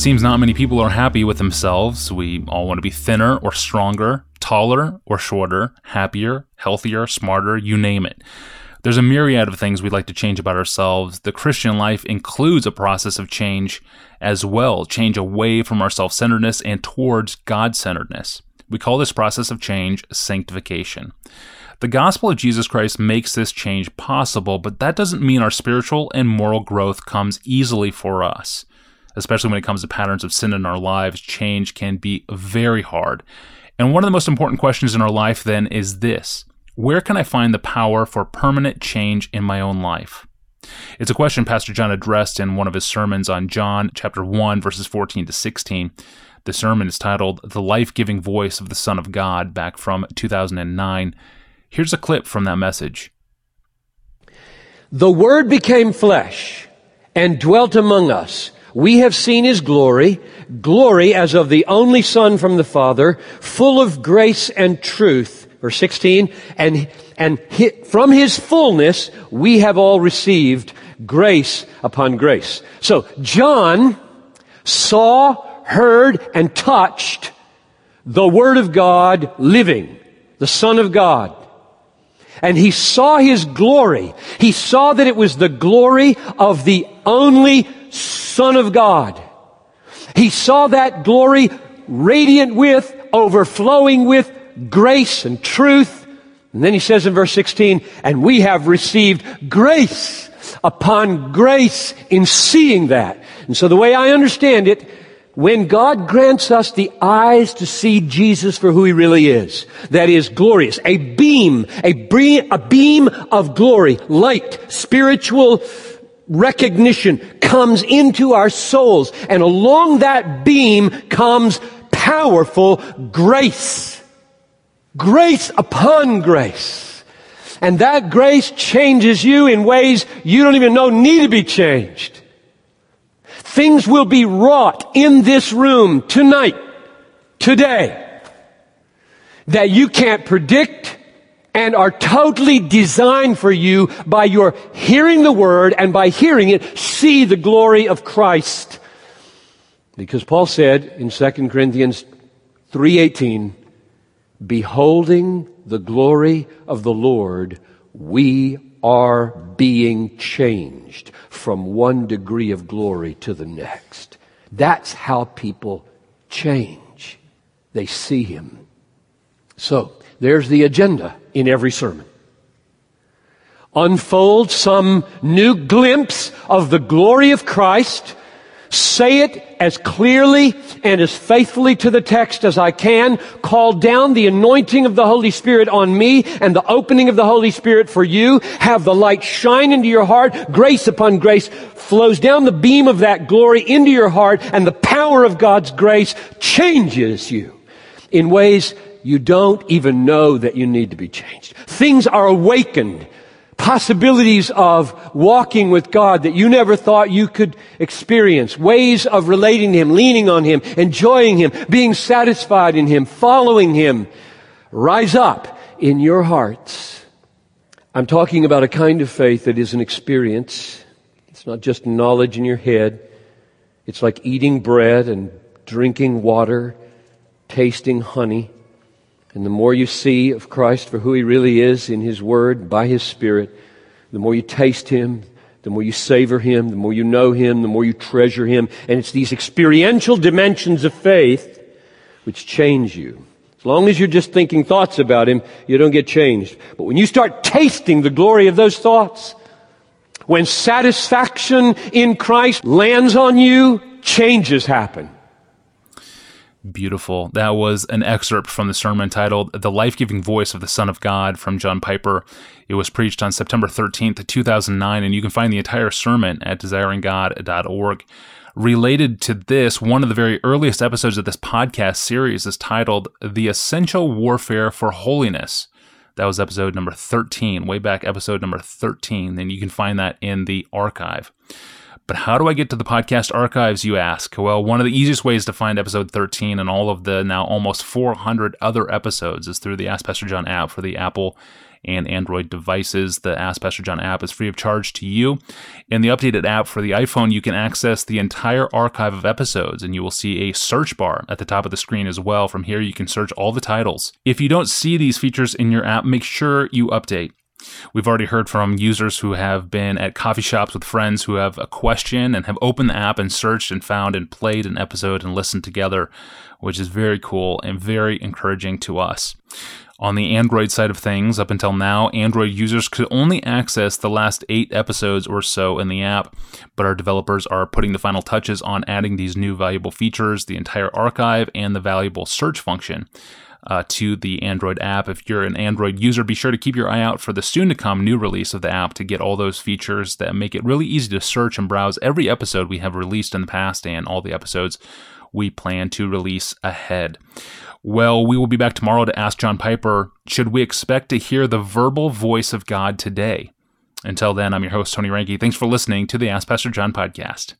It seems not many people are happy with themselves. We all want to be thinner or stronger, taller or shorter, happier, healthier, smarter, you name it. There's a myriad of things we'd like to change about ourselves. The Christian life includes a process of change as well, change away from our self centeredness and towards God centeredness. We call this process of change sanctification. The gospel of Jesus Christ makes this change possible, but that doesn't mean our spiritual and moral growth comes easily for us. Especially when it comes to patterns of sin in our lives, change can be very hard. And one of the most important questions in our life then is this where can I find the power for permanent change in my own life? It's a question Pastor John addressed in one of his sermons on John chapter 1 verses 14 to 16. The sermon is titled The Life-Giving Voice of the Son of God back from 2009. Here's a clip from that message. The word became flesh and dwelt among us. We have seen his glory, glory as of the only son from the father, full of grace and truth verse 16, and, and from his fullness we have all received grace upon grace. So John saw, heard, and touched the Word of God living, the Son of God. And he saw his glory. He saw that it was the glory of the only Son of God. He saw that glory radiant with, overflowing with grace and truth. And then he says in verse 16, and we have received grace upon grace in seeing that. And so the way I understand it, when God grants us the eyes to see Jesus for who he really is, that is glorious, a beam, a, beam of glory, light, spiritual recognition comes into our souls, and along that beam comes powerful grace. Grace upon grace. And that grace changes you in ways you don't even know need to be changed. Things will be wrought in this room tonight, today, that you can't predict and are totally designed for you by your hearing the word and by hearing it, see the glory of Christ. Because Paul said in 2 Corinthians 3:18, beholding the glory of the Lord, we are being changed from one degree of glory to the next. That's how people change. They see Him. So, there's the agenda in every sermon. Unfold some new glimpse of the glory of Christ. Say it as clearly and as faithfully to the text as I can, call down the anointing of the Holy Spirit on me and the opening of the Holy Spirit for you, have the light shine into your heart, grace upon grace flows down the beam of that glory into your heart, and the power of God's grace changes you in ways you don't even know that you need to be changed. Things are awakened possibilities of walking with God that you never thought you could experience, ways of relating to Him, leaning on Him, enjoying Him, being satisfied in Him, following Him, rise up in your hearts. I'm talking about a kind of faith that is an experience. It's not just knowledge in your head. It's like eating bread and drinking water, tasting honey. And the more you see of Christ for who He really is in His Word, by His Spirit, the more you taste Him, the more you savor Him, the more you know Him, the more you treasure Him. And it's these experiential dimensions of faith which change you. As long as you're just thinking thoughts about Him, you don't get changed. But when you start tasting the glory of those thoughts, when satisfaction in Christ lands on you, changes happen. Beautiful. That was an excerpt from the sermon titled The Life Giving Voice of the Son of God from John Piper. It was preached on September 13th, 2009, and you can find the entire sermon at desiringgod.org. Related to this, one of the very earliest episodes of this podcast series is titled The Essential Warfare for Holiness. That was episode number 13, way back episode number 13, and you can find that in the archive. But how do I get to the podcast archives, you ask? Well, one of the easiest ways to find episode 13 and all of the now almost 400 other episodes is through the Ask Pastor John app for the Apple and Android devices. The Ask Pastor John app is free of charge to you. In the updated app for the iPhone, you can access the entire archive of episodes, and you will see a search bar at the top of the screen as well. From here, you can search all the titles. If you don't see these features in your app, make sure you update. We've already heard from users who have been at coffee shops with friends who have a question and have opened the app and searched and found and played an episode and listened together, which is very cool and very encouraging to us. On the Android side of things, up until now, Android users could only access the last eight episodes or so in the app, but our developers are putting the final touches on adding these new valuable features, the entire archive, and the valuable search function uh, to the Android app. If you're an Android user, be sure to keep your eye out for the soon to come new release of the app to get all those features that make it really easy to search and browse every episode we have released in the past and all the episodes we plan to release ahead. Well, we will be back tomorrow to ask John Piper should we expect to hear the verbal voice of God today? Until then, I'm your host, Tony Reinke. Thanks for listening to the Ask Pastor John podcast.